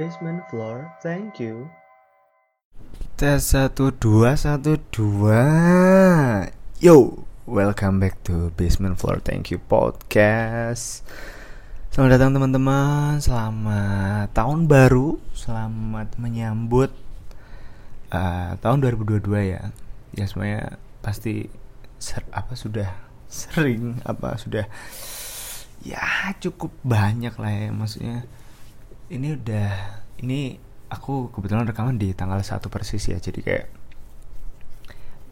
Basement floor, thank you. Tes satu dua satu dua. Yo, welcome back to Basement Floor Thank You Podcast. Selamat datang teman-teman, selamat tahun baru, selamat menyambut uh, tahun 2022 ya. Ya semuanya pasti ser apa sudah sering apa sudah ya cukup banyak lah ya maksudnya ini udah ini aku kebetulan rekaman di tanggal 1 persis ya jadi kayak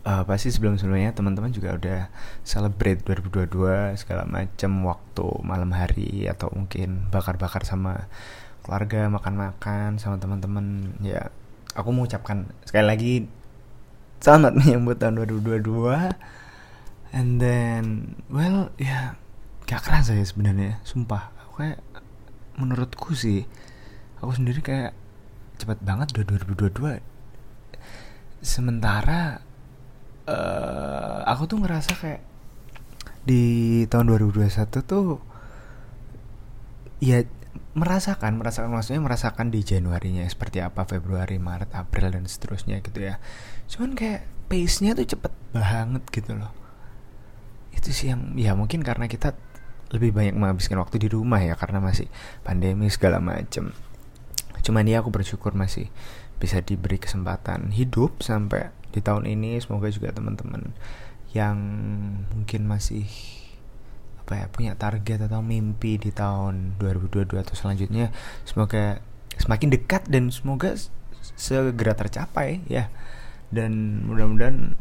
uh, pasti sebelum sebelumnya teman-teman juga udah celebrate 2022 segala macam waktu malam hari atau mungkin bakar-bakar sama keluarga makan-makan sama teman-teman ya aku mau ucapkan sekali lagi selamat menyambut tahun 2022 and then well ya gak kerasa ya sebenarnya sumpah aku kayak menurutku sih aku sendiri kayak cepat banget udah 2022 sementara uh, aku tuh ngerasa kayak di tahun 2021 tuh ya merasakan merasakan maksudnya merasakan di Januarinya seperti apa Februari Maret April dan seterusnya gitu ya. Cuman kayak pace nya tuh cepet banget gitu loh. Itu sih yang ya mungkin karena kita lebih banyak menghabiskan waktu di rumah ya karena masih pandemi segala macem cuman ya aku bersyukur masih bisa diberi kesempatan hidup sampai di tahun ini. Semoga juga teman-teman yang mungkin masih apa ya punya target atau mimpi di tahun 2022 atau selanjutnya semoga semakin dekat dan semoga segera tercapai ya. Dan mudah-mudahan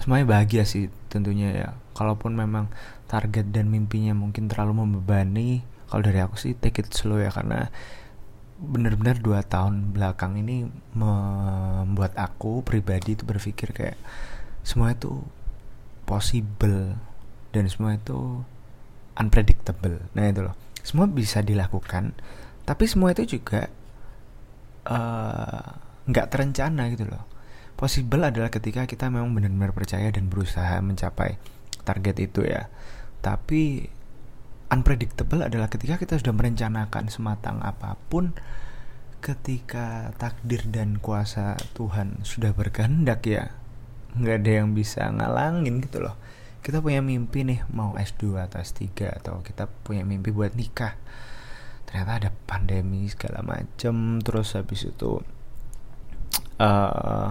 semuanya bahagia sih tentunya ya. Kalaupun memang target dan mimpinya mungkin terlalu membebani kalau dari aku sih take it slow ya. Karena benar-benar dua tahun belakang ini membuat aku pribadi itu berpikir kayak semua itu possible dan semua itu unpredictable. Nah itu loh. Semua bisa dilakukan tapi semua itu juga nggak uh, terencana gitu loh. Possible adalah ketika kita memang benar-benar percaya dan berusaha mencapai target itu ya. Tapi unpredictable adalah ketika kita sudah merencanakan sematang apa pun ketika takdir dan kuasa Tuhan sudah berkehendak ya nggak ada yang bisa ngalangin gitu loh. Kita punya mimpi nih mau S2 atau S3 atau kita punya mimpi buat nikah. Ternyata ada pandemi segala macem terus habis itu uh,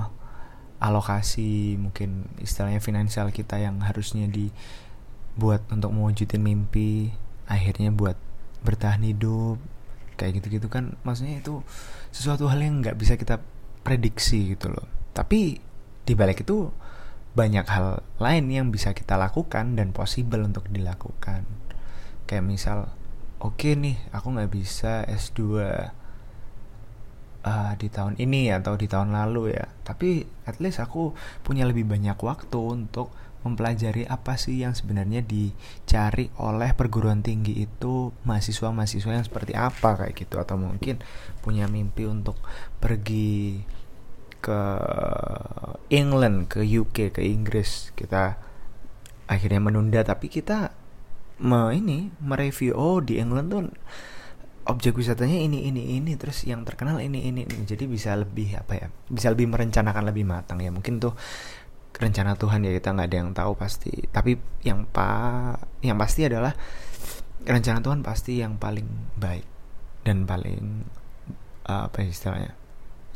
alokasi mungkin istilahnya finansial kita yang harusnya dibuat untuk mewujudin mimpi akhirnya buat bertahan hidup kayak gitu-gitu kan. Maksudnya itu sesuatu hal yang nggak bisa kita prediksi gitu loh. Tapi di balik itu banyak hal lain yang bisa kita lakukan dan possible untuk dilakukan. Kayak misal oke okay nih aku nggak bisa S2 uh, di tahun ini atau di tahun lalu ya. Tapi at least aku punya lebih banyak waktu untuk mempelajari apa sih yang sebenarnya dicari oleh perguruan tinggi itu mahasiswa-mahasiswa yang seperti apa kayak gitu. Atau mungkin punya mimpi untuk pergi ke England, ke UK, ke Inggris. Kita akhirnya menunda tapi kita me ini mereview oh di England tuh objek wisatanya ini ini ini terus yang terkenal ini ini, ini. jadi bisa lebih apa ya bisa lebih merencanakan lebih matang. Ya mungkin tuh rencana Tuhan ya kita nggak ada yang tahu pasti. Tapi yang pa yang pasti adalah rencana Tuhan pasti yang paling baik dan paling uh, apa istilahnya?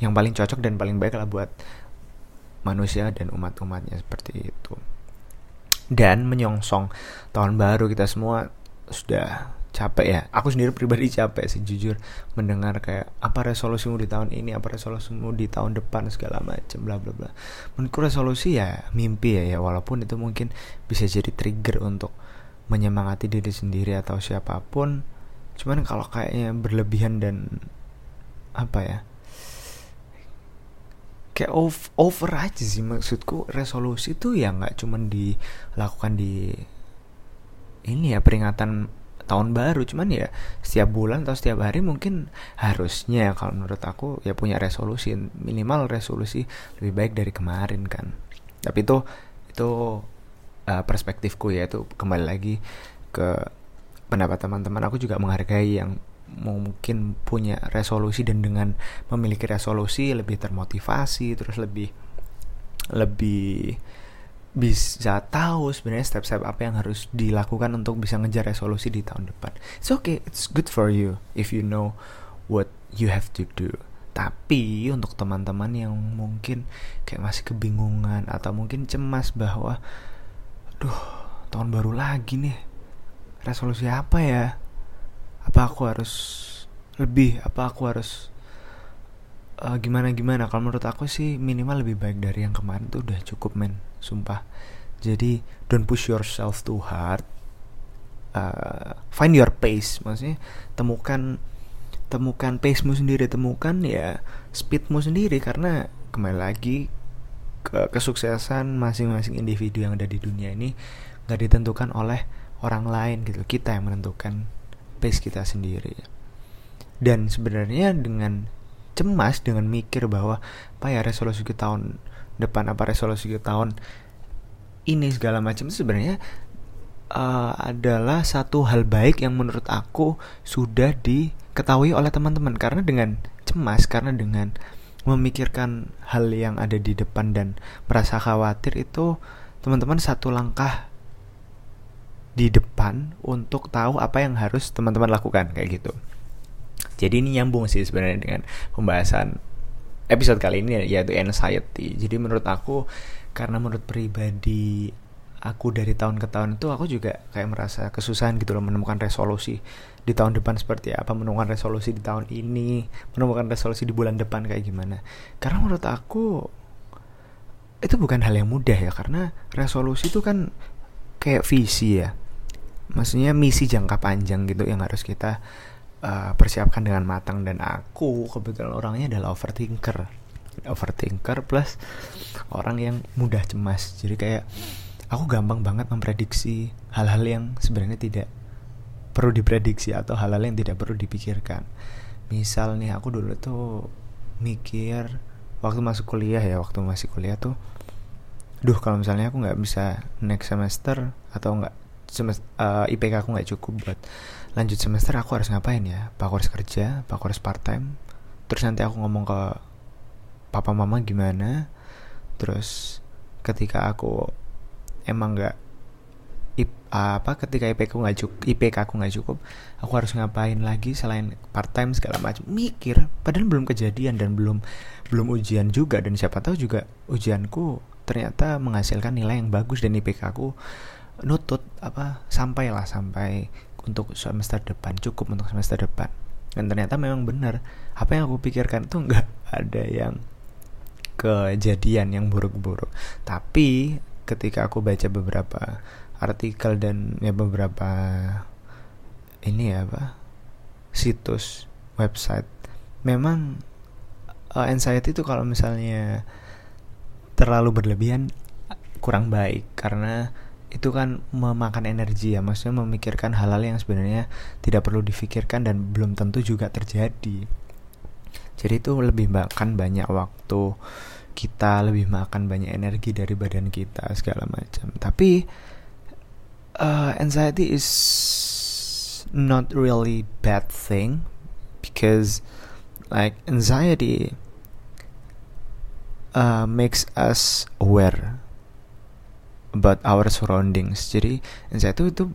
Yang paling cocok dan paling baik lah buat manusia dan umat-umatnya seperti itu. Dan menyongsong tahun baru kita semua sudah capek ya. Aku sendiri pribadi capek sih jujur. Mendengar kayak apa resolusimu di tahun ini? Apa resolusimu di tahun depan? segala macam bla bla bla. Menurutku resolusi ya mimpi ya ya. Walaupun itu mungkin bisa jadi trigger untuk menyemangati diri sendiri atau siapa pun. Cuman kalau kayaknya berlebihan dan apa ya kayak over, over aja sih maksudku. Resolusi tuh ya nggak cuman dilakukan di ini ya peringatan tahun baru cuman ya setiap bulan atau setiap hari mungkin harusnya kalau menurut aku ya punya resolusi minimal resolusi lebih baik dari kemarin kan. Tapi itu itu uh, perspektifku ya itu kembali lagi ke pendapat teman-teman. Aku juga menghargai yang mungkin punya resolusi dan dengan memiliki resolusi lebih termotivasi terus lebih lebih bisa tahu sebenarnya step-step apa yang harus dilakukan untuk bisa ngejar resolusi di tahun depan. It's okay, it's good for you if you know what you have to do. Tapi untuk teman-teman yang mungkin kayak masih kebingungan atau mungkin cemas bahwa, duh tahun baru lagi nih, resolusi apa ya? Apa aku harus lebih? Apa aku harus uh, gimana gimana? Kalau menurut aku sih minimal lebih baik dari yang kemarin tuh udah cukup men. Sumpah. Jadi don't push yourself too hard. Uh, find your pace. Maksudnya temukan temukan pace-mu sendiri. Temukan ya speedmu sendiri. Karena kembali lagi ke kesuksesan masing-masing individu yang ada di dunia ini nggak ditentukan oleh orang lain gitu. Kita yang menentukan pace kita sendiri. Dan sebenarnya dengan cemas dengan mikir bahwa apa ya resolusi kita tahun depan? Apa resolusi tahun ini? Segala macam sebenarnya uh, adalah satu hal baik yang menurut aku sudah diketahui oleh teman-teman. Karena dengan cemas karena dengan memikirkan hal yang ada di depan dan merasa khawatir itu teman-teman satu langkah di depan untuk tahu apa yang harus teman-teman lakukan kayak gitu. Jadi ini nyambung sih sebenarnya dengan pembahasan episode kali ini yaitu anxiety. Jadi menurut aku karena menurut pribadi aku dari tahun ke tahun itu aku juga kayak merasa kesusahan gitu loh menemukan resolusi di tahun depan seperti apa, menemukan resolusi di tahun ini, menemukan resolusi di bulan depan kayak gimana. Karena menurut aku itu bukan hal yang mudah ya karena resolusi itu kan kayak visi ya. Maksudnya misi jangka panjang gitu yang harus kita uh, persiapkan dengan matang. Dan aku kebetulan orangnya adalah overthinker. Overthinker plus orang yang mudah cemas. Jadi kayak aku gampang banget memprediksi hal-hal yang sebenarnya tidak perlu diprediksi atau hal-hal yang tidak perlu dipikirkan. Misal nih aku dulu tuh mikir waktu masuk kuliah ya waktu masih kuliah tuh duh kalau misalnya aku nggak bisa next semester atau nggak semester uh, IPK aku nggak cukup buat lanjut semester aku harus ngapain ya? Apa aku harus kerja? Apa aku harus part time terus nanti aku ngomong ke papa mama gimana? Terus ketika aku emang nggak apa ketika IPK aku nggak cukup IPK aku nggak cukup aku harus ngapain lagi selain part time segala macam? Mikir padahal belum kejadian dan belum belum ujian juga dan siapa tahu juga ujianku ternyata menghasilkan nilai yang bagus dan IPK aku nutut apa sampailah sampai untuk semester depan cukup untuk semester depan. Dan ternyata memang benar. Apa yang aku pikirkan itu nggak ada yang kejadian yang buruk-buruk. Tapi ketika aku baca beberapa artikel dan ya beberapa ini ya apa situs website memang uh, anxiety itu kalau misalnya terlalu berlebihan kurang baik. Karena itu kan memakan energi ya maksudnya memikirkan hal-hal yang sebenarnya tidak perlu difikirkan dan belum tentu juga terjadi. Jadi itu lebih makan banyak waktu kita lebih makan banyak energi dari badan kita segala macam. Tapi uh, anxiety is not really bad thing because like anxiety uh, makes us aware about our surroundings. Jadi anxiety itu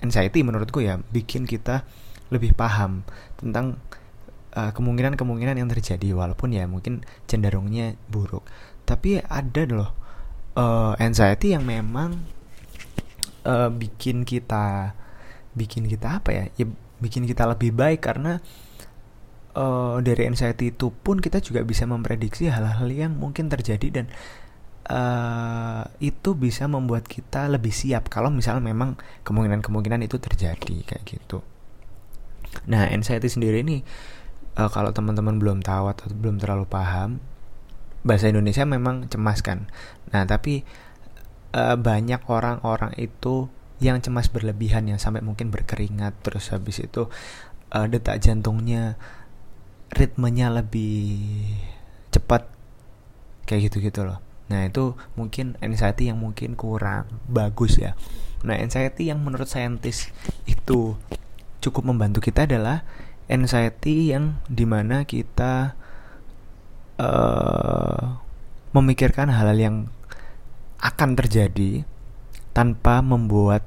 anxiety menurutku ya bikin kita lebih paham tentang uh, kemungkinan-kemungkinan yang terjadi walaupun ya mungkin cenderungnya buruk. Tapi ada loh uh, anxiety yang memang uh, bikin kita bikin kita apa ya? Ya bikin kita lebih baik karena uh, dari anxiety itu pun kita juga bisa memprediksi hal-hal yang mungkin terjadi dan uh, itu bisa membuat kita lebih siap kalau misalnya memang kemungkinan-kemungkinan itu terjadi kayak gitu. Nah, anxiety sendiri ini uh, kalau teman-teman belum tahu atau belum terlalu paham, bahasa Indonesia memang cemas kan. Nah, tapi uh, banyak orang-orang itu yang cemas berlebihan yang sampai mungkin berkeringat terus habis itu uh, detak jantungnya ritmenya lebih cepat kayak gitu-gitu loh. Nah itu mungkin anxiety yang mungkin kurang bagus ya Nah, anxiety yang menurut saintis itu cukup membantu kita adalah anxiety yang di mana kita uh, memikirkan hal-hal yang akan terjadi tanpa membuat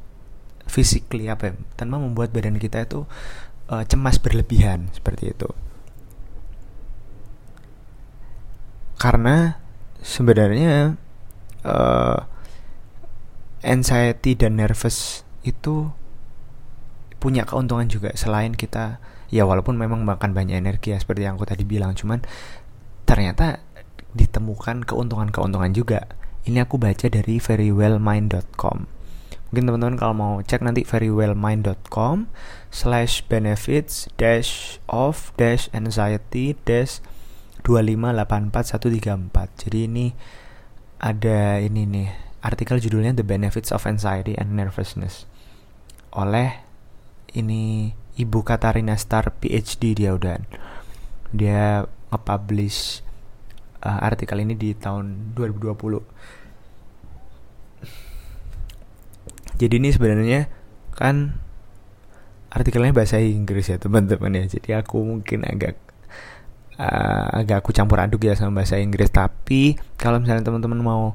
physically apa ya, tanpa membuat badan kita itu uh, cemas berlebihan seperti itu. Karena sebenarnya uh, anxiety dan nervous itu punya keuntungan juga. Selain kita ya walaupun memang makan banyak energi ya seperti yang aku tadi bilang cuman ternyata ditemukan keuntungan-keuntungan juga. Ini aku baca dari verywellmind.com mungkin teman-teman kalau mau cek nanti verywellmind.com slash benefits dash of dash anxiety dash 2584134 jadi ini ada ini nih artikel judulnya The Benefits of Anxiety and Nervousness. Oleh ini Ibu Katarina Star PhD dia udah. Dia nge-publish uh, artikel ini di tahun 2020 jadi ini sebenarnya kan artikelnya bahasa Inggris ya teman-teman ya. Jadi aku mungkin agak uh, agak aku campur aduk ya sama bahasa Inggris. Tapi kalau misalnya teman-teman mau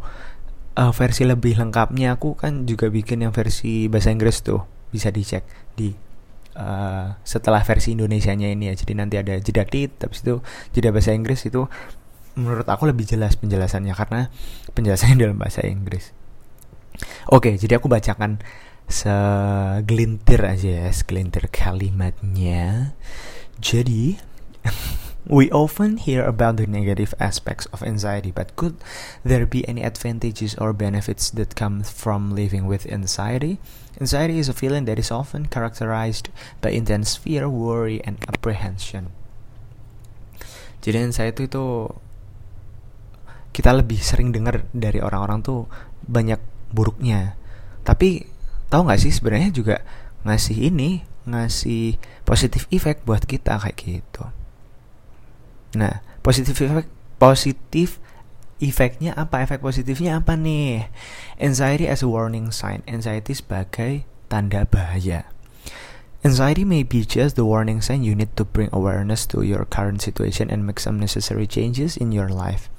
uh, versi lebih lengkapnya aku kan juga bikin yang versi bahasa Inggris tuh. Bisa dicek di uh, setelah versi Indonesia-nya ini ya. Jadi nanti ada jeda tit tapi itu jeda bahasa Inggris itu menurut aku lebih jelas penjelasannya karena penjelasannya dalam bahasa Inggris. Oke jadi aku bacakan segelintir aja ya segelintir kalimatnya. Jadi We often hear about the negative aspects of anxiety, but could there be any advantages or benefits that come from living with anxiety? Anxiety is a feeling that is often characterized by intense fear, worry, and apprehension. Jadi anxiety itu kita lebih sering dengar dari orang-orang tuh banyak buruknya. Tapi tahu nggak sih sebenarnya juga ngasih ini ngasih positif effect buat kita kayak gitu. Nah, positif efek positif efeknya apa? Efek positifnya apa nih? Anxiety as a warning sign. Anxiety sebagai tanda bahaya. Anxiety may be just the warning sign you need to bring awareness to your current situation and make some necessary changes in your life.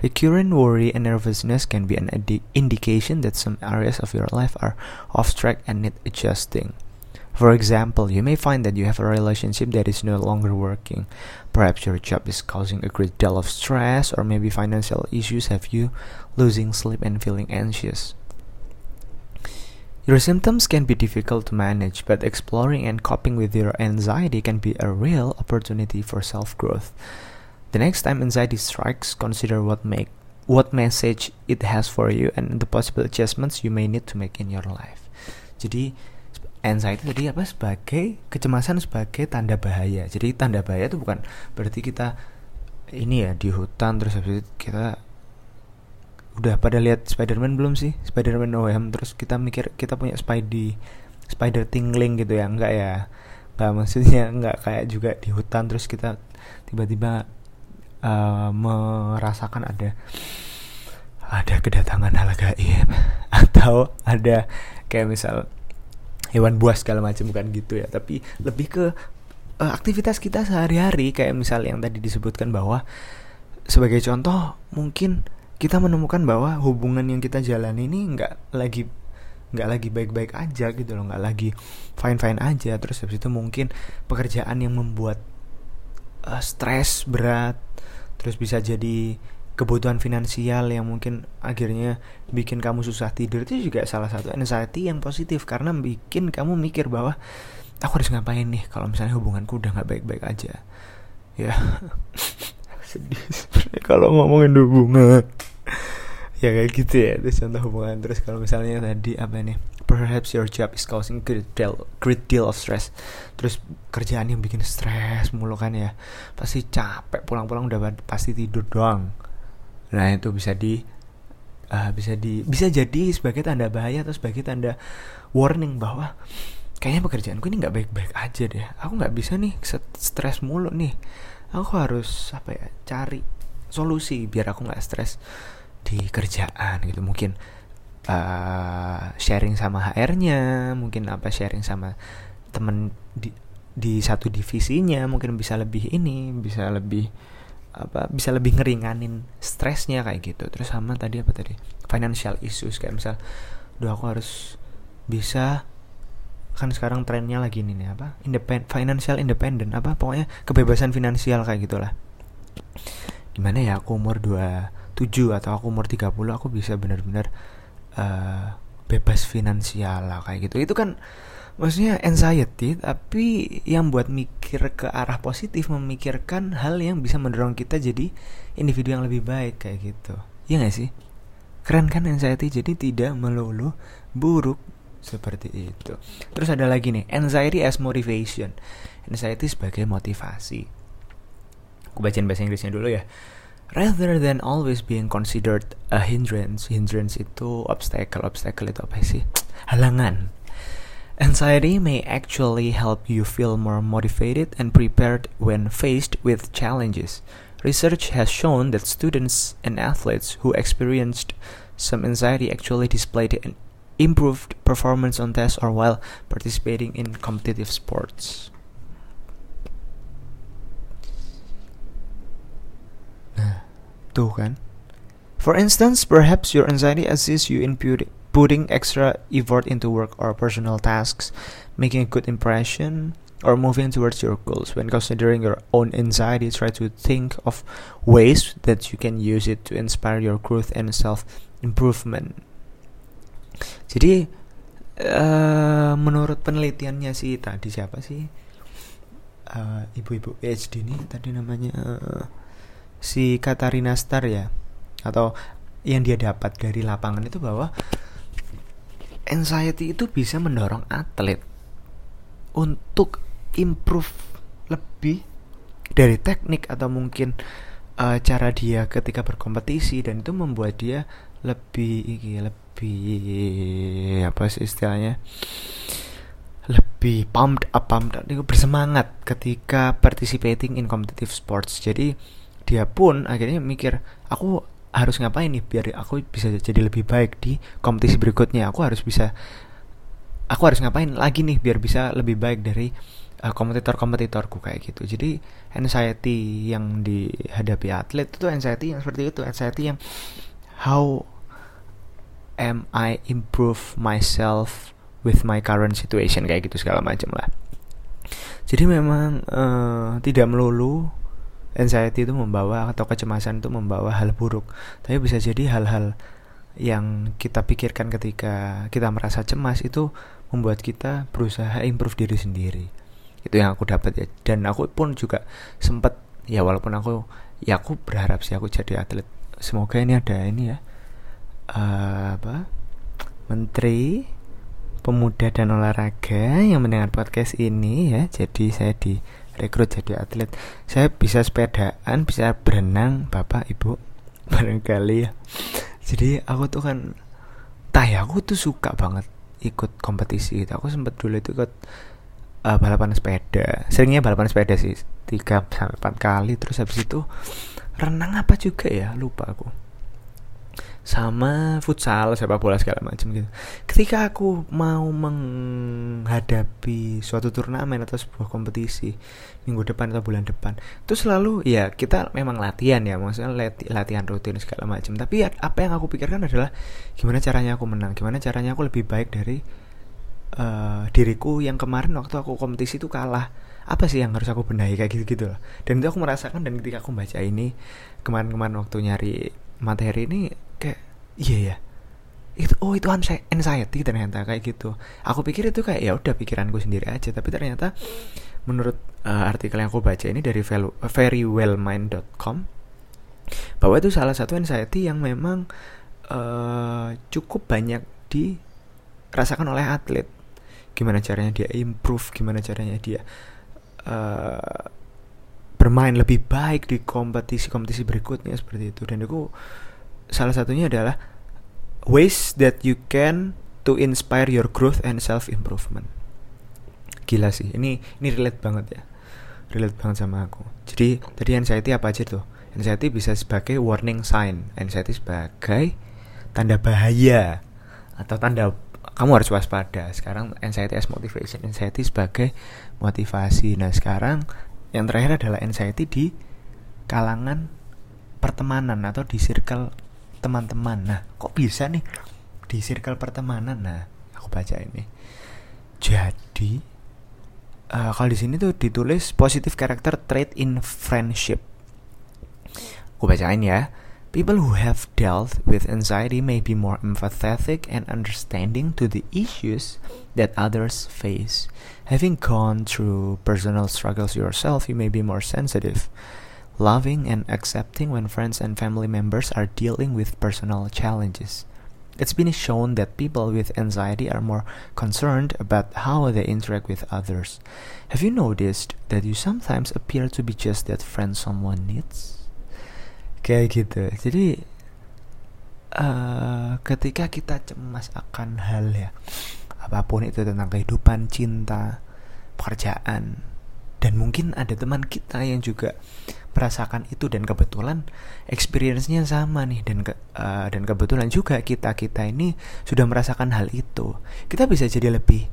Recurrent worry and nervousness can be an indication that some areas of your life are off track and need adjusting. For example, you may find that you have a relationship that is no longer working. Perhaps your job is causing a great deal of stress, or maybe financial issues have you losing sleep and feeling anxious. Your symptoms can be difficult to manage, but exploring and coping with your anxiety can be a real opportunity for self growth. The next time anxiety strikes, consider what make what message it has for you and the possible adjustments you may need to make in your life. Jadi anxiety tadi apa sebagai kecemasan sebagai tanda bahaya. Jadi tanda bahaya itu bukan berarti kita ini ya di hutan terus habis itu kita udah pada lihat Spiderman belum sih? Spiderman No Way Home terus kita mikir kita punya Spidey Spider tingling gitu ya enggak ya enggak maksudnya enggak kayak juga di hutan terus kita tiba-tiba uh, merasakan ada ada kedatangan hal gaib atau ada kayak misal hewan buas segala macam bukan gitu ya. Tapi lebih ke uh, aktivitas kita sehari-hari kayak misal yang tadi disebutkan bahwa sebagai contoh mungkin kita menemukan bahwa hubungan yang kita jalani ini nggak lagi nggak lagi baik-baik aja gitu loh nggak lagi fine-fine aja. Terus habis itu mungkin pekerjaan yang membuat uh, stres berat terus bisa jadi kebutuhan finansial yang mungkin akhirnya bikin kamu susah tidur itu juga salah satu anxiety yang positif. Karena bikin kamu mikir bahwa aku harus ngapain nih kalau misalnya hubunganku udah nggak baik-baik aja? Ya. Sedih kalau ngomongin hubungan. Ya kayak gitu ya. Itu contoh hubungan terus kalau misalnya tadi apa nih perhaps your job is causing great deal, great deal of stress. Terus kerjaan yang bikin stres mulu kan ya. Pasti capek pulang-pulang udah pasti tidur doang Nah, itu bisa di uh, bisa di bisa jadi sebagai tanda bahaya atau sebagai tanda warning bahwa kayaknya pekerjaanku ini nggak baik-baik aja deh. Aku nggak bisa nih stres mulu nih. Aku harus apa ya cari solusi biar aku nggak stres di kerjaan gitu mungkin uh, sharing sama HR-nya mungkin apa sharing sama temen di di satu divisinya mungkin bisa lebih ini bisa lebih apa bisa lebih ngeringanin stresnya kayak gitu. Terus sama tadi apa tadi? Financial issues kayak misal doa aku harus bisa. Kan sekarang trennya lagi ini nih apa independ financial independent apa pokoknya kebebasan finansial kayak gitulah. Gimana ya aku umur 27 atau aku umur 30 aku bisa benar-benar uh, bebas finansial lah kayak gitu. Itu kan maksudnya anxiety tapi yang buat mikir ke arah positif memikirkan hal yang bisa mendorong kita jadi individu yang lebih baik kayak gitu. Ya gak sih? Keren kan anxiety? Jadi tidak melulu buruk seperti itu. Terus ada lagi nih anxiety as motivation. Anxiety sebagai motivasi. Aku bacain bahasa Inggrisnya dulu ya. Rather than always being considered a hindrance hindrance itu obstacle obstacle itu apa sih? Halangan Anxiety may actually help you feel more motivated and prepared when faced with challenges. Research has shown that students and athletes who experienced some anxiety actually displayed an improved performance on tests or while participating in competitive sports. Tuh kan. For instance, perhaps your anxiety assists you in putting extra effort into work or personal tasks, making a good impression, or moving towards your goals. When considering your own anxiety, try to think of ways that you can use it to inspire your growth and self improvement. Jadi uh, menurut penelitiannya sih tadi siapa sih uh, ibu-ibu PhD ini tadi namanya uh, si Katarina Star ya atau yang dia dapat dari lapangan itu bahwa anxiety itu bisa mendorong atlet untuk improve lebih dari teknik atau mungkin uh, cara dia ketika berkompetisi dan itu membuat dia lebih lebih apa sih istilahnya lebih pumped up pumped up bersemangat ketika participating in competitive sports. Jadi dia pun akhirnya mikir aku harus ngapain nih biar aku bisa jadi lebih baik di kompetisi berikutnya? Aku harus bisa aku harus ngapain lagi nih biar bisa lebih baik dari uh, kompetitor-kompetitorku kayak gitu. Jadi anxiety yang dihadapi atlet itu anxiety yang seperti itu anxiety yang how am I improve myself with my current situation kayak gitu segala macam lah. Jadi memang uh, tidak melulu anxiety itu membawa atau kecemasan itu membawa hal buruk. Tapi bisa jadi hal-hal yang kita pikirkan ketika kita merasa cemas itu membuat kita berusaha improve diri sendiri. Itu yang aku dapat ya. Dan aku pun juga sempat ya walaupun aku ya aku berharap sih aku jadi atlet. Semoga ini ada ini ya uh, apa menteri pemuda dan olahraga yang mendengar podcast ini ya. Jadi saya di rekrut jadi atlet. Saya bisa sepedaan bisa berenang bapak ibu barangkali ya. Jadi aku tuh kan tah ya aku tuh suka banget ikut kompetisi gitu. Aku sempat dulu itu ikut uh, balapan sepeda. Seringnya balapan sepeda sih tiga sampai empat kali. Terus habis itu renang apa juga ya? Lupa aku sama futsal sepak bola segala macam gitu. Ketika aku mau menghadapi suatu turnamen atau sebuah kompetisi minggu depan atau bulan depan itu selalu ya kita memang latihan ya maksudnya latihan rutin segala macam tapi apa yang aku pikirkan adalah gimana caranya aku menang? Gimana caranya aku lebih baik dari uh, diriku yang kemarin waktu aku kompetisi itu kalah? Apa sih yang harus aku benahi? Kayak gitu gitu loh. Dan itu aku merasakan dan ketika aku baca ini kemarin-kemarin waktu nyari materi ini kayak iya ya itu oh itu anxiety ternyata kayak gitu. Aku pikir itu kayak ya udah pikiranku sendiri aja. Tapi ternyata menurut uh, artikel yang aku baca ini dari verywellmind.com bahwa itu salah satu anxiety yang memang uh, cukup banyak dirasakan oleh atlet. Gimana caranya dia improve gimana caranya dia uh, bermain lebih baik di kompetisi-kompetisi berikutnya seperti itu. Dan aku salah satunya adalah ways that you can to inspire your growth and self improvement. Gila sih, ini ini relate banget ya. Relate banget sama aku. Jadi tadi anxiety apa aja tuh? Anxiety bisa sebagai warning sign. Anxiety sebagai tanda bahaya atau tanda kamu harus waspada sekarang anxiety as motivation anxiety sebagai motivasi nah sekarang yang terakhir adalah anxiety di kalangan pertemanan atau di circle teman-teman. Nah kok bisa nih? Di circle pertemanan. Nah aku baca ini. Jadi uh, kalau di sini tuh ditulis positive character trait in friendship. Aku bacain ya. People who have dealt with anxiety may be more empathetic and understanding to the issues that others face. Having gone through personal struggles yourself, you may be more sensitive, loving, and accepting when friends and family members are dealing with personal challenges. It's been shown that people with anxiety are more concerned about how they interact with others. Have you noticed that you sometimes appear to be just that friend someone needs? kayak gitu jadi uh, ketika kita cemas akan hal ya apa pun itu tentang kehidupan cinta pekerjaan dan mungkin ada teman kita yang juga merasakan itu dan kebetulan experience-nya sama nih dan ke, uh, dan kebetulan juga kita kita ini sudah merasakan hal itu. Kita bisa jadi lebih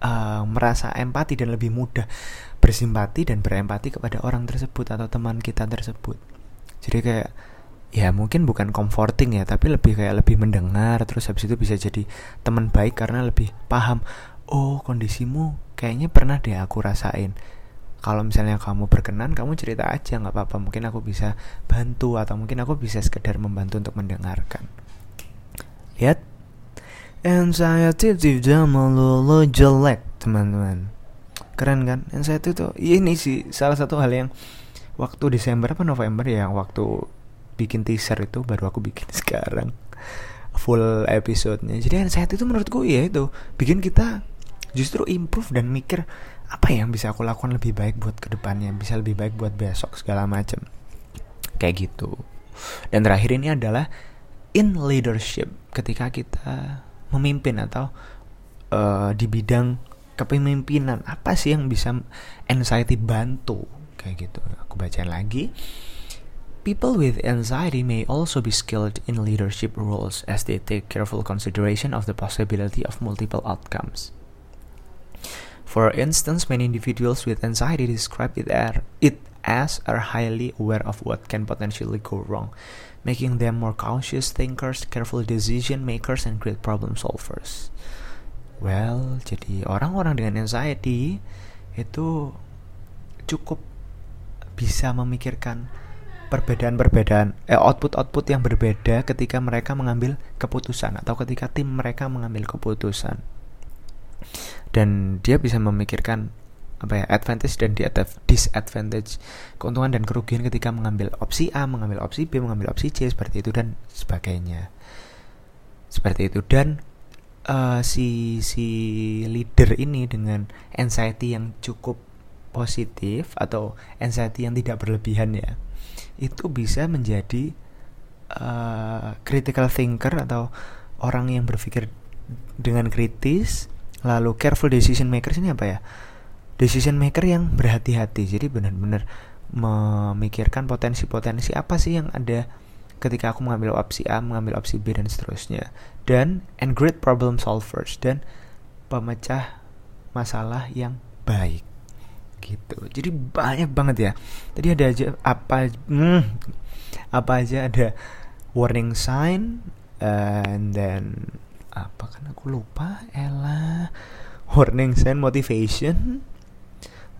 uh, merasa empati dan lebih mudah bersimpati dan berempati kepada orang tersebut atau teman kita tersebut. Jadi kayak ya mungkin bukan comforting ya tapi lebih kayak lebih mendengar terus habis itu bisa jadi teman baik karena lebih paham oh kondisimu kayaknya pernah deh aku rasain kalau misalnya kamu berkenan kamu cerita aja nggak apa-apa. Mungkin aku bisa bantu atau mungkin aku bisa sekedar membantu untuk mendengarkan. Lihat. Anxiety tidak melulu jelek teman-teman. Keren kan? Anxiety itu ini sih salah satu hal yang waktu Desember apa November ya waktu bikin teaser itu baru aku bikin sekarang. Full episodenya. Jadi saat itu menurutku ya itu bikin kita justru improve dan mikir apa yang bisa aku lakukan lebih baik buat ke depannya bisa lebih baik buat besok segala macam kayak gitu. Dan terakhir ini adalah in leadership ketika kita memimpin atau uh, di bidang kepemimpinan apa sih yang bisa anxiety bantu? Kayak gitu. Aku bacain lagi. People with anxiety may also be skilled in leadership roles as they take careful consideration of the possibility of multiple outcomes. For instance, many individuals with anxiety describe it, it as are highly aware of what can potentially go wrong, making them more cautious thinkers, careful decision makers, and great problem solvers. Well, jadi orang-orang dengan anxiety itu cukup bisa memikirkan perbedaan-perbedaan eh, output-output yang berbeda ketika mereka mengambil keputusan atau ketika tim mereka mengambil keputusan dan dia bisa memikirkan apa ya advantage dan disadvantage keuntungan dan kerugian ketika mengambil opsi A mengambil opsi B mengambil opsi C seperti itu dan sebagainya. Seperti itu. Dan uh, si si leader ini dengan anxiety yang cukup positif atau anxiety yang tidak berlebihan ya itu bisa menjadi uh, critical thinker atau orang yang berpikir dengan kritis lalu careful decision makers ini apa ya? Decision maker yang berhati-hati. Jadi benar-benar memikirkan potensi-potensi apa sih yang ada ketika aku mengambil opsi A, mengambil opsi B dan seterusnya. Dan and great problem solvers. Dan pemecah masalah yang baik. Gitu. Jadi banyak banget ya. Tadi ada aja apa hmm, apa aja ada warning sign and then apa kan aku lupa? Ella. Warning sign motivation.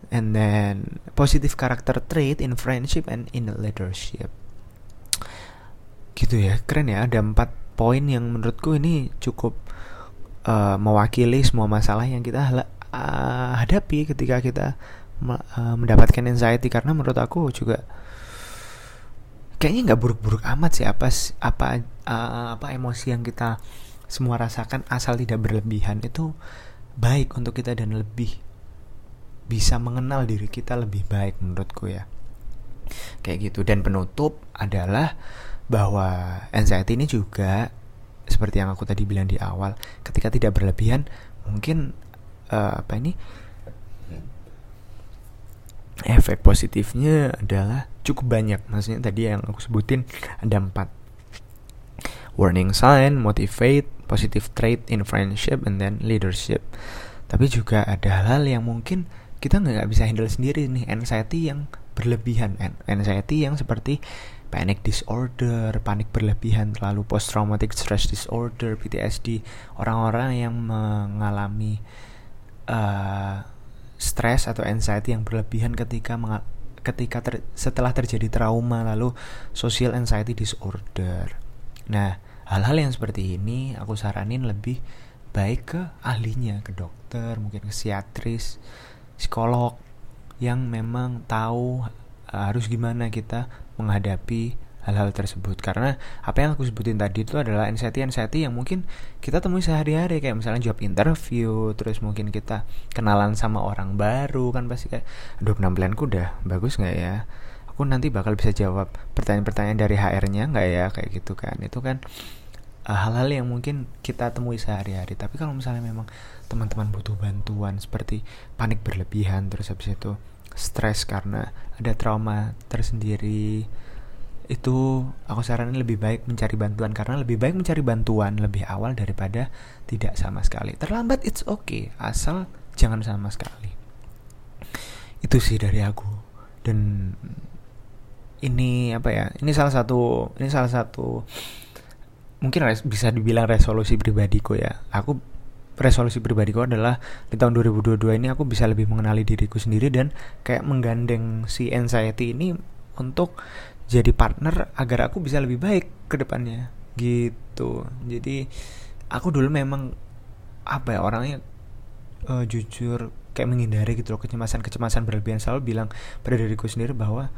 And then positive character trait in friendship and in leadership. Gitu ya keren ya. Ada empat poin yang menurutku ini cukup uh, mewakili semua masalah yang kita uh, hadapi ketika kita uh, mendapatkan anxiety. Karena menurut aku juga kayaknya nggak buruk-buruk amat sih apa apa uh, apa emosi yang kita semua rasakan asal tidak berlebihan itu baik untuk kita dan lebih bisa mengenal diri kita lebih baik menurutku ya. Kayak gitu. Dan penutup adalah bahwa anxiety ini juga seperti yang aku tadi bilang di awal ketika tidak berlebihan mungkin uh, apa ini? Efek positifnya adalah cukup banyak. Maksudnya tadi yang aku sebutin ada empat warning sign motivate positive trait in friendship and then leadership. Tapi juga ada hal-hal yang mungkin kita nggak bisa handle sendiri nih. Anxiety yang berlebihan. Anxiety yang seperti panic disorder, panik berlebihan, terlalu post traumatic stress disorder, PTSD, orang-orang yang mengalami uh, stres atau anxiety yang berlebihan ketika ketika ter setelah terjadi trauma lalu social anxiety disorder. Nah, hal-hal yang seperti ini aku saranin lebih baik ke ahlinya, ke dokter, mungkin ke psikiatris, psikolog yang memang tahu uh, harus gimana kita menghadapi hal-hal tersebut. Karena apa yang aku sebutin tadi itu adalah anxiety anxiety yang mungkin kita temui sehari-hari kayak misalnya job interview terus mungkin kita kenalan sama orang baru kan pasti kayak aduh penampilanku udah bagus nggak ya? Aku nanti bakal bisa jawab pertanyaan-pertanyaan dari HR-nya nggak ya? Kayak gitu kan. Itu kan hal-hal yang mungkin kita temui sehari-hari. Tapi kalau misalnya memang teman-teman butuh bantuan seperti panik berlebihan terus habis itu stres karena ada trauma tersendiri itu aku saranin lebih baik mencari bantuan. Karena lebih baik mencari bantuan lebih awal daripada tidak sama sekali. Terlambat it's okay. Asal jangan sama sekali. Itu sih dari aku. Dan ini apa ya ini salah satu ini salah satu mungkin res, bisa dibilang resolusi pribadiku ya. Aku resolusi pribadiku adalah di tahun 2022 ini aku bisa lebih mengenali diriku sendiri dan kayak menggandeng si anxiety ini untuk jadi partner agar aku bisa lebih baik ke depannya. Gitu. Jadi aku dulu memang apa ya orangnya uh, jujur kayak menghindari gitu loh. Kecemasan kecemasan berlebihan selalu bilang pada diriku sendiri bahwa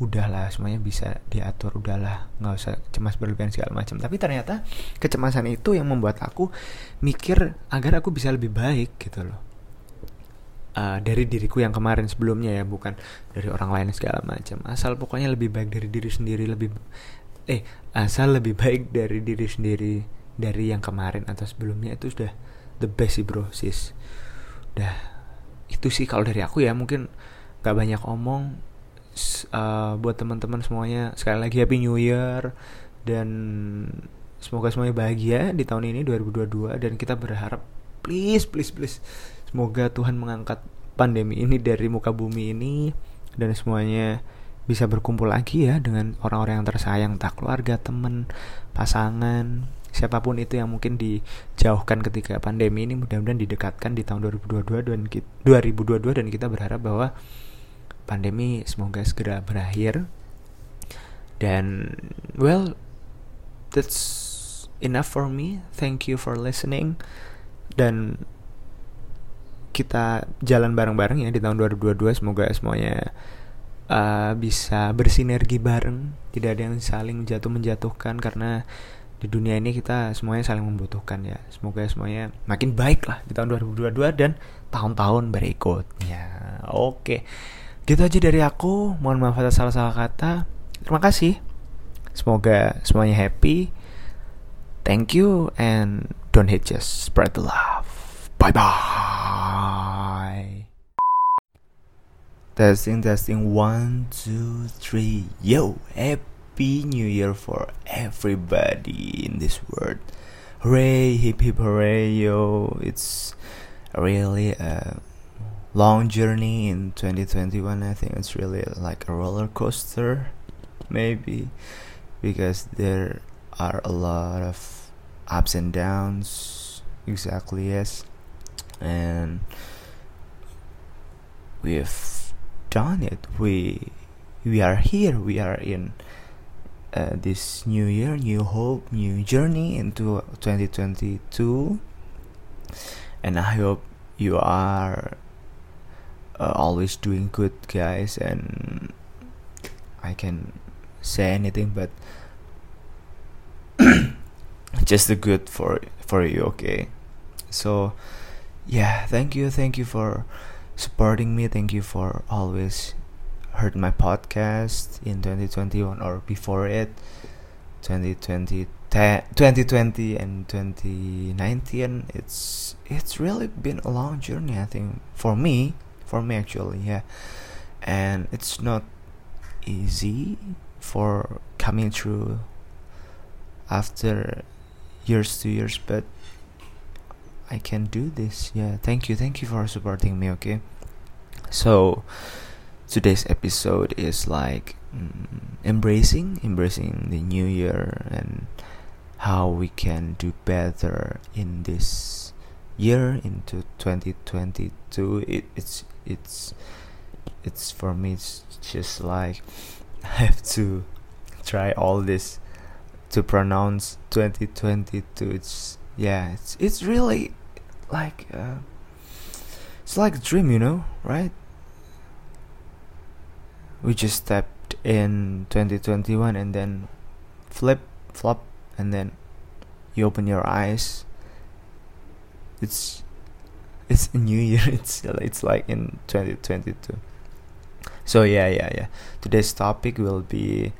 udahlah semuanya bisa diatur udahlah nggak usah cemas berlebihan segala macam. Tapi ternyata kecemasan itu yang membuat aku mikir agar aku bisa lebih baik gitu loh. Uh, dari diriku yang kemarin sebelumnya ya bukan dari orang lain segala macam. Asal pokoknya lebih baik dari diri sendiri lebih eh asal lebih baik dari diri sendiri dari yang kemarin atau sebelumnya itu sudah the best sih bro sis. Udah itu sih kalau dari aku ya mungkin gak banyak omong uh, buat teman-teman semuanya. Sekali lagi happy new year. Dan semoga semuanya bahagia di tahun ini 2022 dan kita berharap please please please semoga Tuhan mengangkat pandemi ini dari muka bumi ini. Dan semuanya bisa berkumpul lagi ya dengan orang-orang yang tersayang. Tak keluarga teman pasangan siapa pun itu yang mungkin dijauhkan ketika pandemi ini. Mudah-mudahan didekatkan di tahun 2022 dan 2022 dan kita berharap bahwa pandemi semoga segera berakhir. Dan well that's enough for me. Thank you for listening. Dan kita jalan bareng-bareng ya di tahun 2022 semoga semuanya uh, bisa bersinergi bareng. Tidak ada yang saling jatuh menjatuhkan karena di dunia ini kita semuanya saling membutuhkan ya. Semoga semuanya makin baik lah di tahun 2022 dan tahun-tahun berikutnya. Oke. okay. Gitu aja dari aku. Mohon maaf atas salah-salah kata. Terima kasih. Semoga semuanya happy. Thank you and don't hate just spread the love. Bye bye. Testing testing one two three. Yo, happy new year for everybody in this world. Hooray, hip hip hooray, yo. It's really a long journey in 2021 i think it's really like a roller coaster maybe because there are a lot of ups and downs. Exactly yes. And we've done it. We we are here. We are in uh, this new year new hope new journey into 2022 and i hope you are uh, always doing good guys and I can say anything but just the good for for you okay? So yeah thank you thank you for supporting me. Thank you for always heard my podcast in 2021 or before it 2020 2020 and 2019 it's it's really been a long journey i think for me for me actually yeah. And it's not easy for coming through after years to years but I can do this yeah. Thank you thank you for supporting me okay? So today's episode is like mm, embracing embracing the new year and how we can do better in this year into 2022 it, it's it's it's for me it's just like I have to try all this to pronounce 2022 it's yeah it's it's really like uh, it's like a dream you know right? We just stepped in 2021 and then flip flop and then you open your eyes. It's it's a new year. It's it's like in 2022 so yeah yeah yeah. Today's topic will be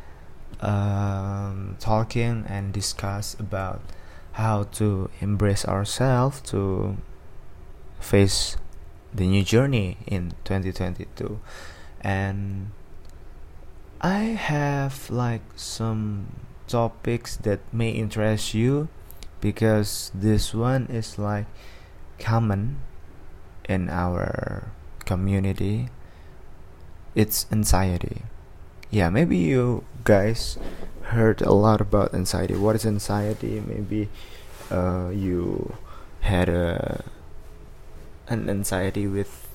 um, talking and discuss about how to embrace ourselves to face the new journey in 2022 and i have like some topics that may interest you because this one is like common in our community it's anxiety. Yeah maybe you guys heard a lot about anxiety. What is anxiety? Maybe uh, you had a an anxiety with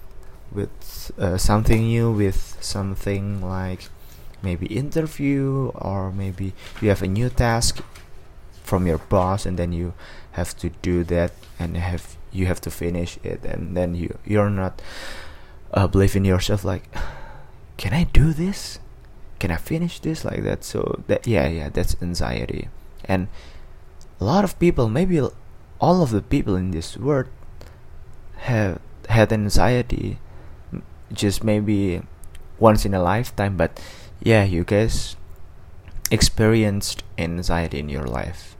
with uh, something new with something like maybe interview or maybe you have a new task from your boss and then you have to do that and have you have to finish it and then you you're not uh, yourself like can i do this? Can i finish this? Like that. So that yeah yeah that's anxiety. And a lot of people maybe all of the people in this world have had anxiety just maybe once in a lifetime but yeah you guys experienced anxiety in your life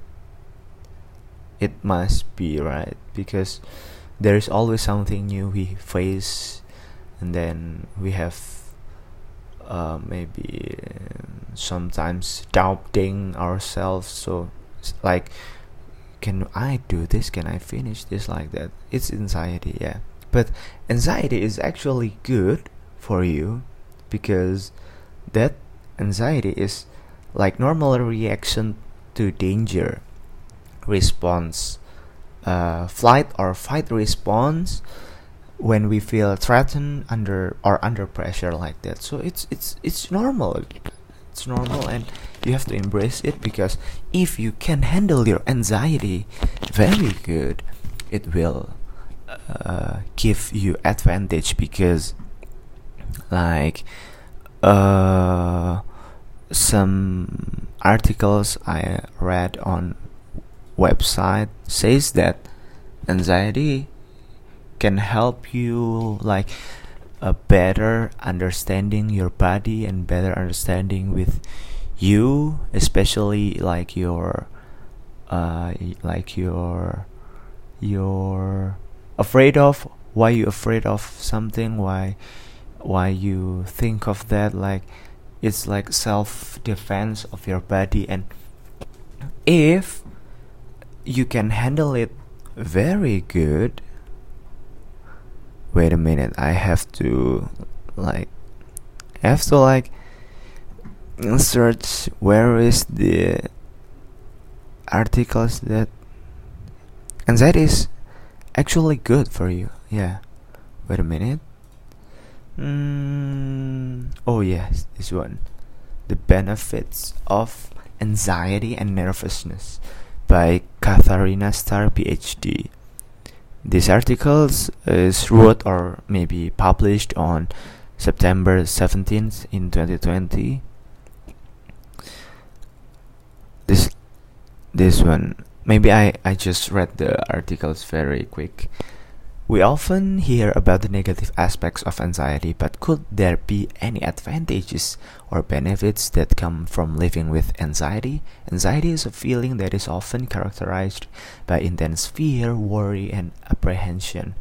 it must be right? Because there is always something new we face and then we have uh, maybe sometimes doubting ourselves. So like can i do this? Can i finish this like that? It's anxiety yeah. But anxiety is actually good for you because that anxiety is like normal reaction to danger response uh, flight or fight response when we feel threatened under or under pressure like that. So it's it's it's normal. It's normal and you have to embrace it because if you can handle your anxiety very good it will uh, give you advantage because like uh, some articles I read on website says that anxiety can help you like a better understanding your body and better understanding with you especially like your uh like your you're afraid of why you afraid of something why why you think of that like it's like self defense of your body. And if you can handle it very good. Wait a minute i have to like have to like search where is the articles that and that is actually good for you. Yeah. Wait a minute. Mm, oh yes this one. The benefits of anxiety and nervousness by Katharina Star PhD this article is wrote or maybe published on September 17th in 2020. This this one maybe I, I just read the articles very quick. We often hear about the negative aspects of anxiety, but could there be any advantages or benefits that come from living with anxiety? Anxiety is a feeling that is often characterized by intense fear, worry, and apprehension.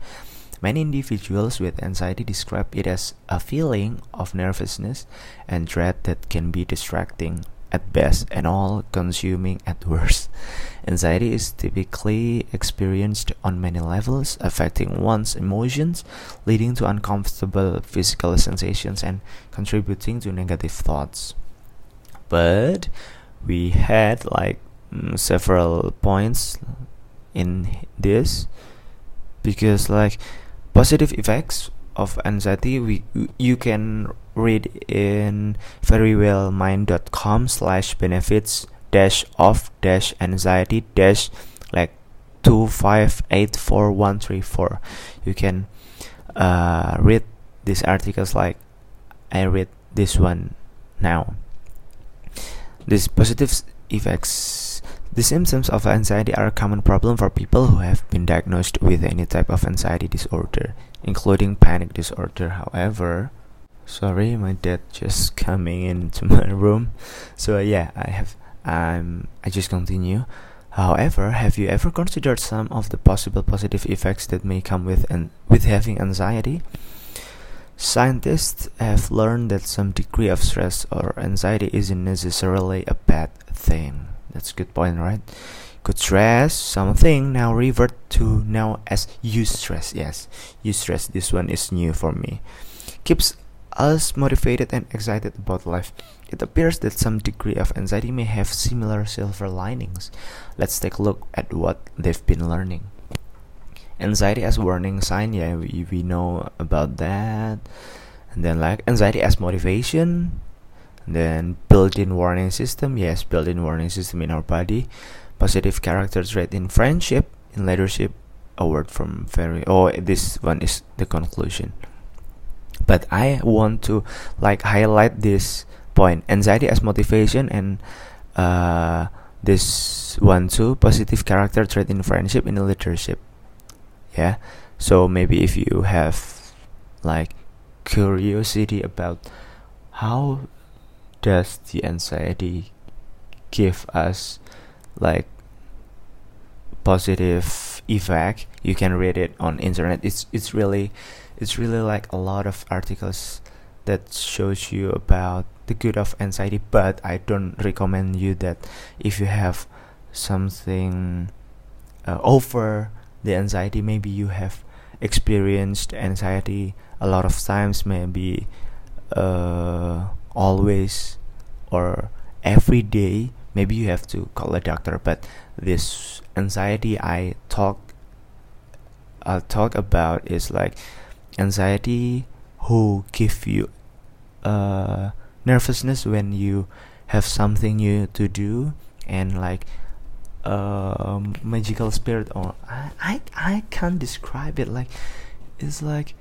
Many individuals with anxiety describe it as a feeling of nervousness and dread that can be distracting at best and all consuming at worst. Anxiety is typically experienced on many levels, affecting one's emotions, leading to uncomfortable physical sensations, and contributing to negative thoughts. But we had like mm, several points in this because like positive effects of anxiety we you can read in verywellmind.com slash benefits dash of dash anxiety dash like two five eight four one three four. You can uh, read these articles like I read this one now. These positive effects the symptoms of anxiety are a common problem for people who have been diagnosed with any type of anxiety disorder, including panic disorder. However, sorry, my dad just coming into my room. So yeah, I have um I just continue. However, have you ever considered some of the possible positive effects that may come with and with having anxiety? Scientists have learned that some degree of stress or anxiety isn't necessarily a bad thing. That's a good point, right? Could stress something now revert to now as you stress Yes, you stress This one is new for me. Keeps us motivated and excited about life. It appears that some degree of anxiety may have similar silver linings. Let's take a look at what they've been learning. Anxiety as warning sign, yeah, we, we know about that. And then like anxiety as motivation, then built-in warning system yes built-in warning system in our body positive character trait in friendship in leadership a word from very oh this one is the conclusion. But i want to like highlight this point. Anxiety as motivation and uh, this one too positive character trait in friendship in leadership. Yeah? So maybe if you have like curiosity about how does the anxiety give us like positive effect you can read it on internet. It's it's really it's really like a lot of articles that shows you about the good of anxiety but i don't recommend you that if you have something uh, over the anxiety maybe you have experienced anxiety a lot of times maybe uh, always or every day maybe you have to call a doctor but this anxiety i talk i talk about is like anxiety who give you uh, nervousness when you have something new to do and like uh, magical spirit or I, I I can't describe it. Like it's like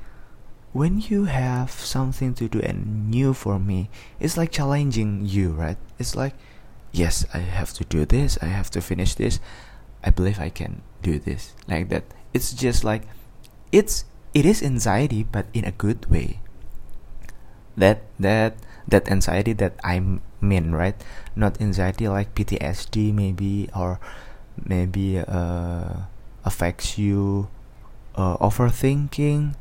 when you have something to do and new for me it's like challenging you right? It's like yes i have to do this i have to finish this i believe i can do this like that. It's just like it's it is anxiety but in a good way. That that that anxiety that i mean right? Not anxiety like ptsd maybe or maybe uh affects you uh, overthinking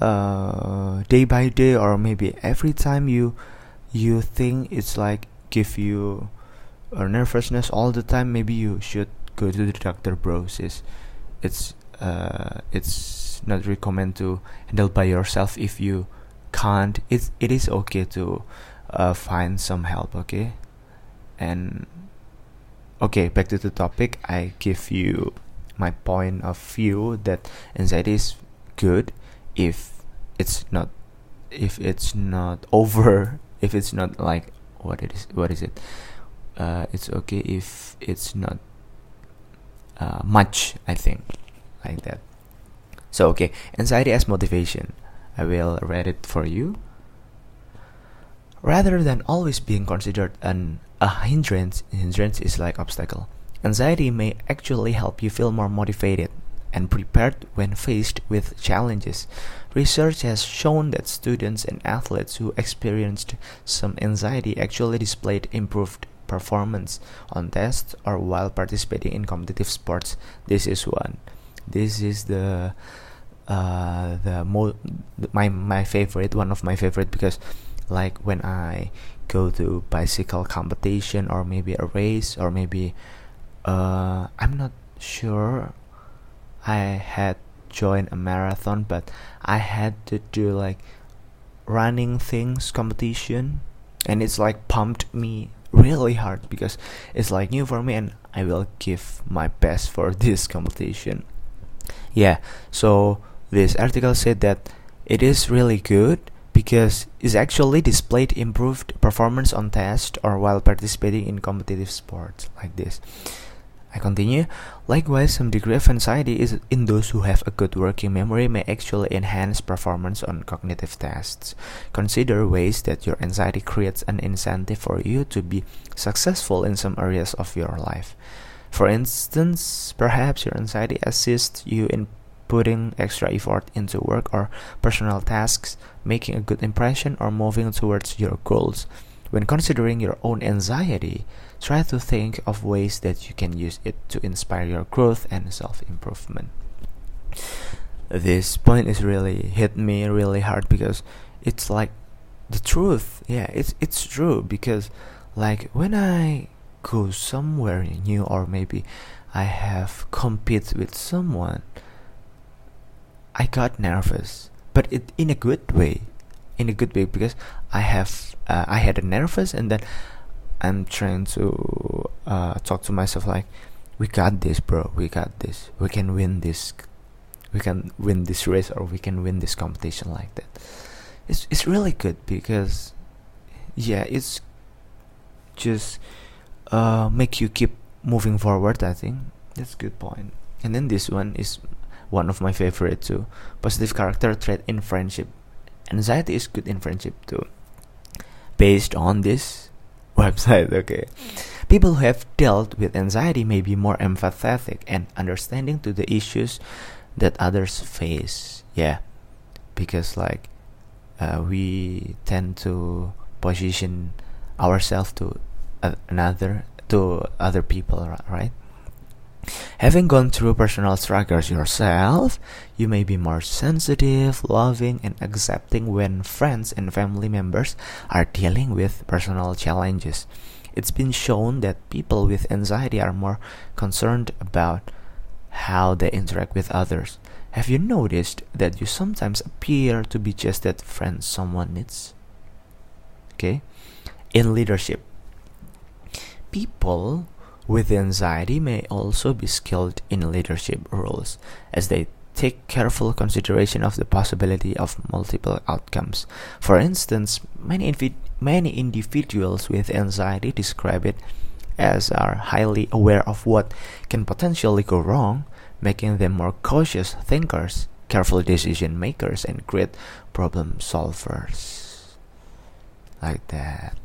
uh, day by day or maybe every time you you think it's like give you a nervousness all the time maybe you should go to the doctor bros it's it's uh, it's not recommend to handle by yourself if you can't. It's it is okay to uh, find some help okay? And okay back to the topic. I give you my point of view that anxiety is good if it's not if it's not over if it's not like what it is what is it? Uh, it's okay if it's not uh, much i think like that. So okay anxiety as motivation. I will read it for you. Rather than always being considered an a hindrance hindrance is like obstacle. Anxiety may actually help you feel more motivated and prepared when faced with challenges. Research has shown that students and athletes who experienced some anxiety actually displayed improved performance on tests or while participating in competitive sports. This is one. This is the uh, the mo- my my favorite one of my favorite because like when I go to bicycle competition or maybe a race or maybe uh, I'm not sure I had joined a marathon but I had to do like running things competition and it's like pumped me really hard because it's like new for me and I will give my best for this competition. Yeah so this article said that it is really good because it's actually displayed improved performance on test or while participating in competitive sports like this I continue. Likewise, some degree of anxiety is in those who have a good working memory may actually enhance performance on cognitive tests. Consider ways that your anxiety creates an incentive for you to be successful in some areas of your life. For instance, perhaps your anxiety assists you in putting extra effort into work or personal tasks, making a good impression, or moving towards your goals. When considering your own anxiety, try to think of ways that you can use it to inspire your growth and self improvement. This point is really hit me really hard because it's like the truth. Yeah, it's it's true because like when I go somewhere new or maybe I have compete with someone, I got nervous, but it in a good way, in a good way because I have uh, I had a nervous and then I'm trying to uh, talk to myself like, we got this, bro. We got this. We can win this. We can win this race, or we can win this competition like that. It's it's really good because, yeah, it's just uh, make you keep moving forward. I think that's a good point. And then this one is one of my favorite too. Positive character trait in friendship. Anxiety is good in friendship too. Based on this, website okay. People who have dealt with anxiety may be more empathetic and understanding to the issues that others face yeah. Because like uh, we tend to position ourselves to another to other people right Having gone through personal struggles yourself, you may be more sensitive, loving, and accepting when friends and family members are dealing with personal challenges. It's been shown that people with anxiety are more concerned about how they interact with others. Have you noticed that you sometimes appear to be just that friend someone needs? Okay? In leadership, people with anxiety may also be skilled in leadership roles as they take careful consideration of the possibility of multiple outcomes. For instance, many, invi- many individuals with anxiety describe it as are highly aware of what can potentially go wrong, making them more cautious thinkers, careful decision makers, and great problem solvers. Like that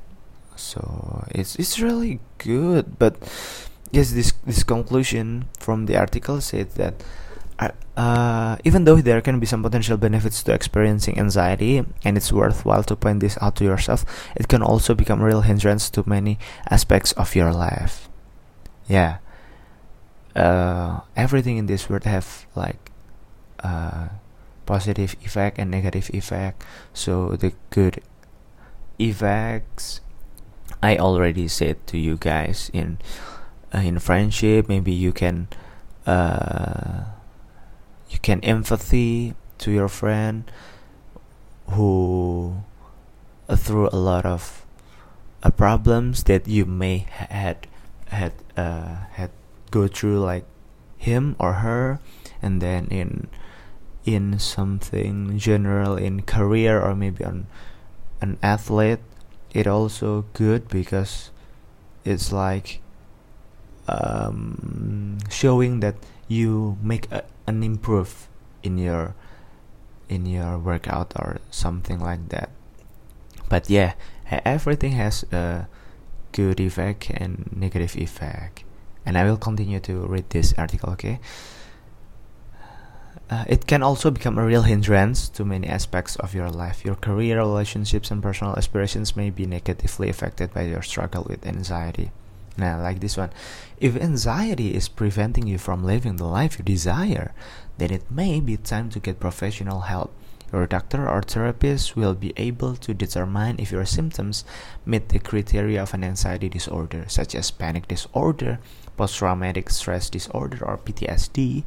so it's it's really good but yes this this conclusion from the article said that uh, uh, even though there can be some potential benefits to experiencing anxiety and it's worthwhile to point this out to yourself it can also become a real hindrance to many aspects of your life. Yeah. Uh, everything in this world have like uh, positive effect and negative effect. So the good effects I already said to you guys in uh, in friendship maybe you can uh, you can empathy to your friend who uh, through a lot of uh, problems that you may had had uh, had go through like him or her and then in in something general in career or maybe on an athlete it also good because it's like um, showing that you make a, an improve in your in your workout or something like that. But yeah everything has a good effect and negative effect. And i will continue to read this article okay uh, it can also become a real hindrance to many aspects of your life. Your career, relationships, and personal aspirations may be negatively affected by your struggle with anxiety. Now, like this one, if anxiety is preventing you from living the life you desire, then it may be time to get professional help. Your doctor or therapist will be able to determine if your symptoms meet the criteria of an anxiety disorder, such as panic disorder, post traumatic stress disorder, or PTSD,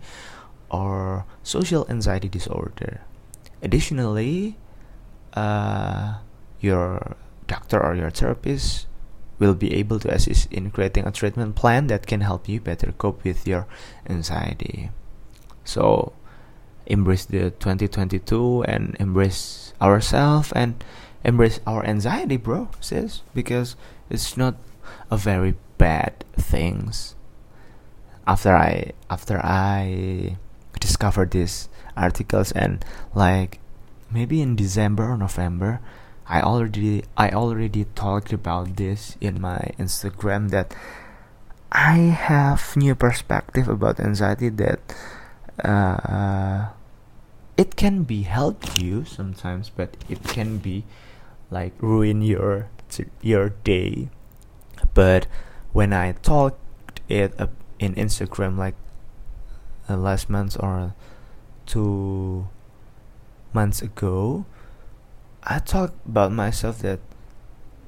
or social anxiety disorder. Additionally, uh, your doctor or your therapist will be able to assist in creating a treatment plan that can help you better cope with your anxiety. So, embrace the 2022 and embrace ourselves and embrace our anxiety, bro, sis, because it's not a very bad things. After I after I discovered these articles and like maybe in December or November I already I already talked about this in my Instagram that I have new perspective about anxiety that uh, it can be help you sometimes but it can be like ruin your your day. But when I talked it in Instagram like uh, last month or two months ago I talked about myself that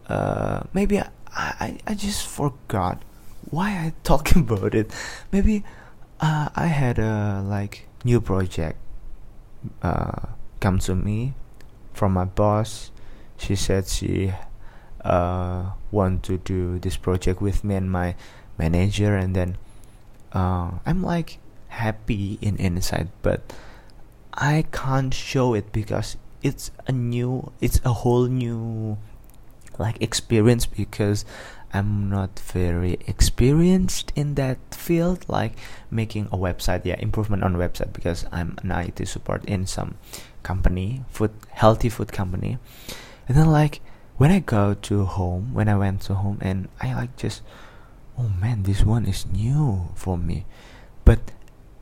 uh, maybe I, I, I just forgot why I talking about it. Maybe uh, I had a like new project uh, come to me from my boss. She said she uh, want to do this project with me and my manager, and then uh, I'm like happy in inside, but I can't show it because it's a new it's a whole new like experience because I'm not very experienced in that field like making a website yeah improvement on website because I'm an IT support in some company food healthy food company. And then like when I go to home when I went to home and I like just oh man this one is new for me. But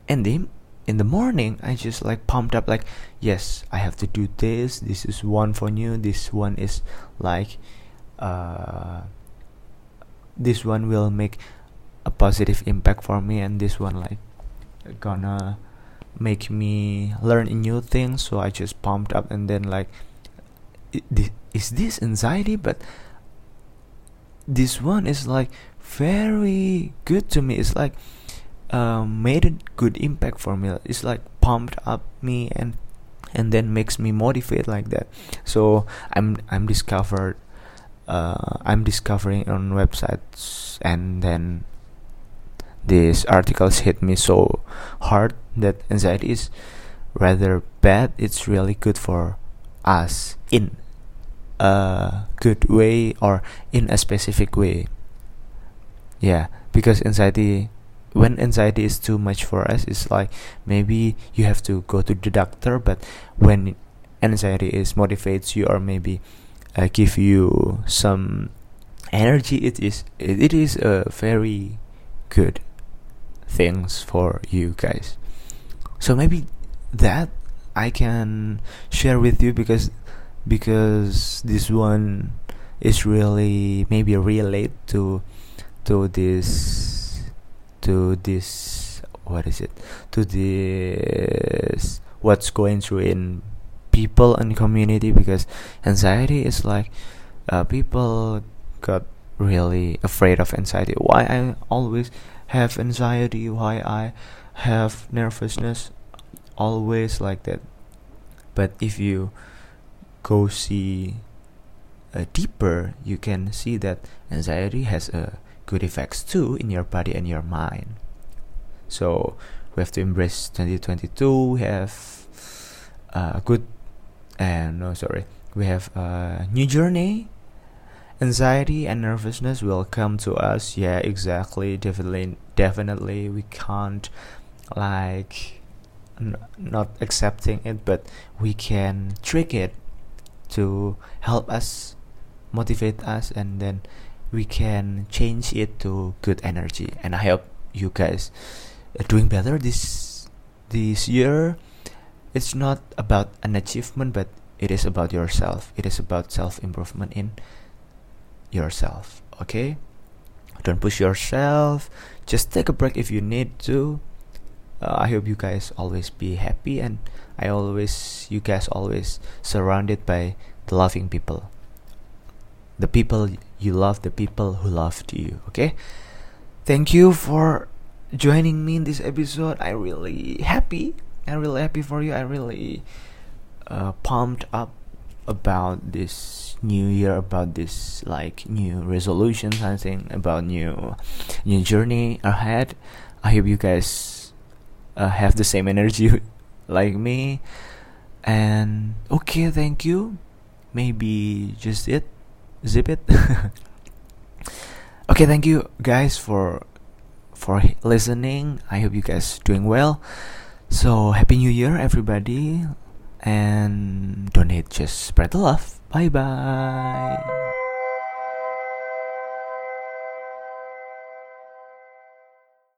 and then in the morning i just like pumped up like yes i have to do this. This is one for you this one is like uh this one will make a positive impact for me and this one like gonna make me learn new things so i just pumped up and then like is this anxiety? But this one is like very good to me. It's like um, made a good impact for me. It's like pumped up me and and then makes me motivate like that. So i'm i'm discovered uh, i'm discovering on websites and then these articles hit me so hard that anxiety is rather bad. It's really good for us in a good way or in a specific way. Yeah because anxiety when anxiety is too much for us it's like maybe you have to go to the doctor but when anxiety is motivates you or maybe uh, give you some energy it is it, is a very good things for you guys. So maybe that i can share with you because because this one is really maybe relate to to this to this what is it? To this what's going through in people and community because anxiety is like uh, people got really afraid of anxiety. Why i always have anxiety why i have nervousness always like that. But if you go see uh, deeper you can see that anxiety has a good effects too in your body and your mind. So we have to embrace 2022. We have a good and no sorry, we have a new journey. Anxiety and nervousness will come to us. Yeah, exactly. Definitely, definitely, we can't like n- not accepting it, but we can trick it to help us, motivate us, and then we can change it to good energy. And i hope you guys are doing better this this year. It's not about an achievement but it is about yourself. It is about self improvement in yourself okay? Don't push yourself. Just take a break if you need to. Uh, I hope you guys always be happy and I always you guys always surrounded by the loving people. The people you love the people who loved you okay? Thank you for joining me in this episode. I really happy. I'm really happy for you. I really uh, pumped up about this new year about this like new resolution something about new new journey ahead. I hope you guys uh, have the same energy like me. And okay thank you. Maybe just it zip it. Okay thank you guys for for listening. I hope you guys doing well. So happy new year everybody. And don't just spread the love. Bye bye